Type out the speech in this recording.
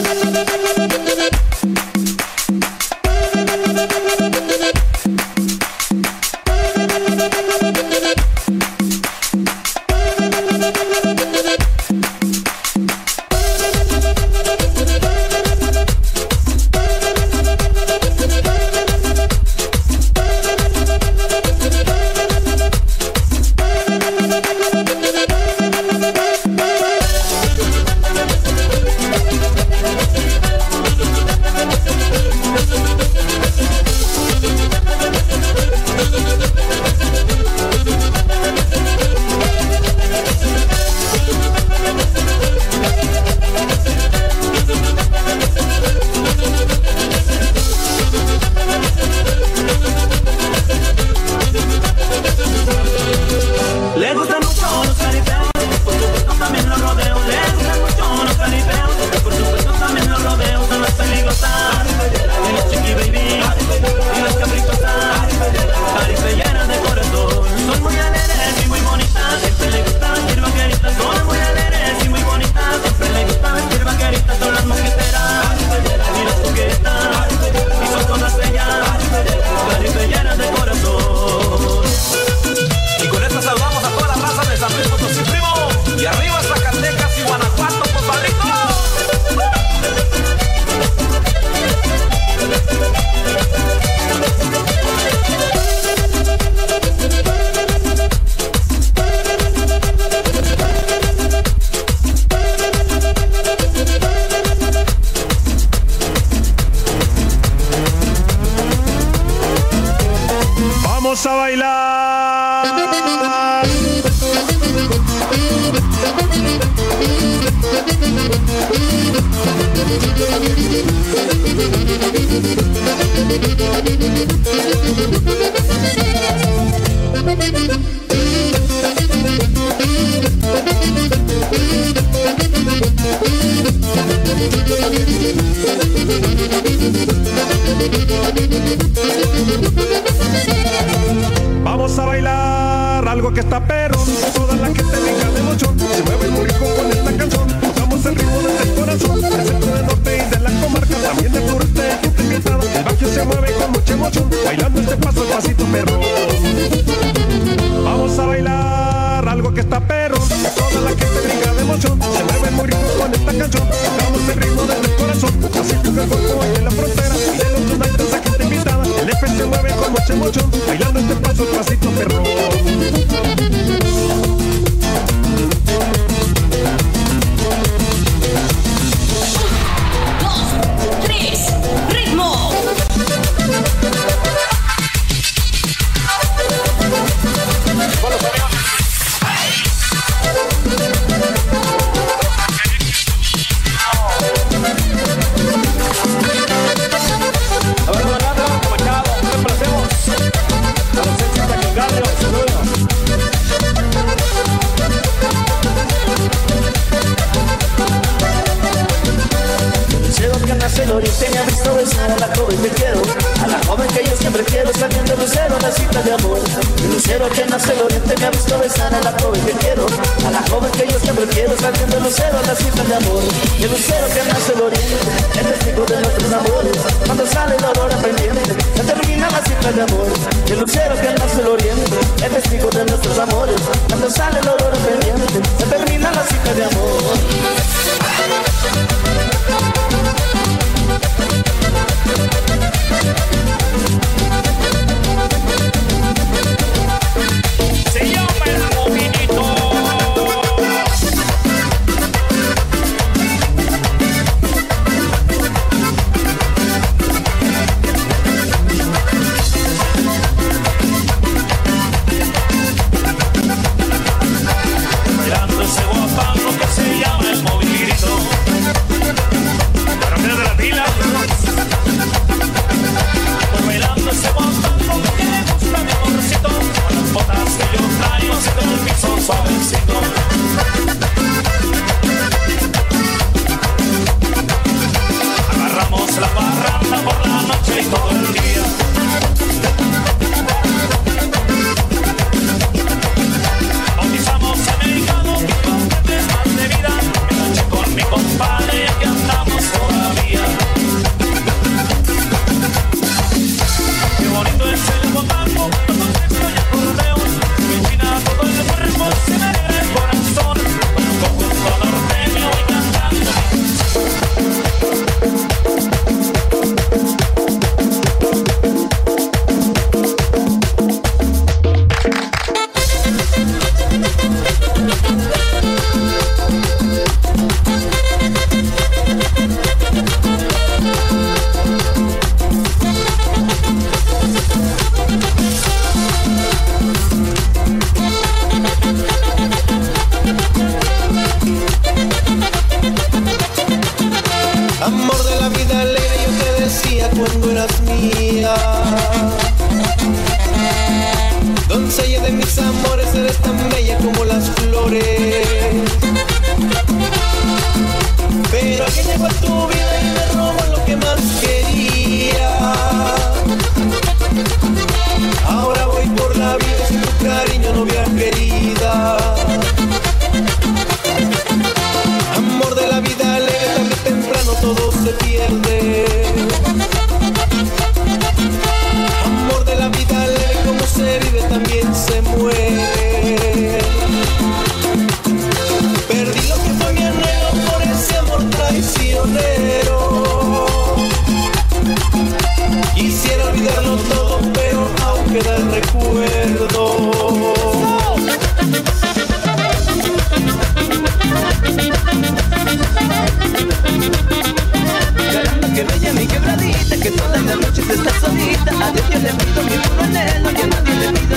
I'm not going. vamos a bailar. soltero que nace el oriente me ha visto besar a la joven que quiero, a la joven que yo siempre quiero, saliendo el lucero a la cita de amor. Y el lucero que nace el oriente es testigo de nuestros amores, cuando sale el aurora pendiente, se termina la cita de amor. Y el lucero que nace el oriente es testigo de nuestros amores, cuando sale el aurora pendiente, se termina la cita de amor. Pero que llegó a tu vida y me robó lo que más quería. Ahora voy por la vida sin tu cariño, novia querida. Amor de la vida alegre, tarde temprano todo se pierde. Quisiera olvidarlo todo, pero aún queda el recuerdo. Caramba, que bella mi quebradita, que todas las noches estás solita. A Dios le pido mi puro anhelo a nadie le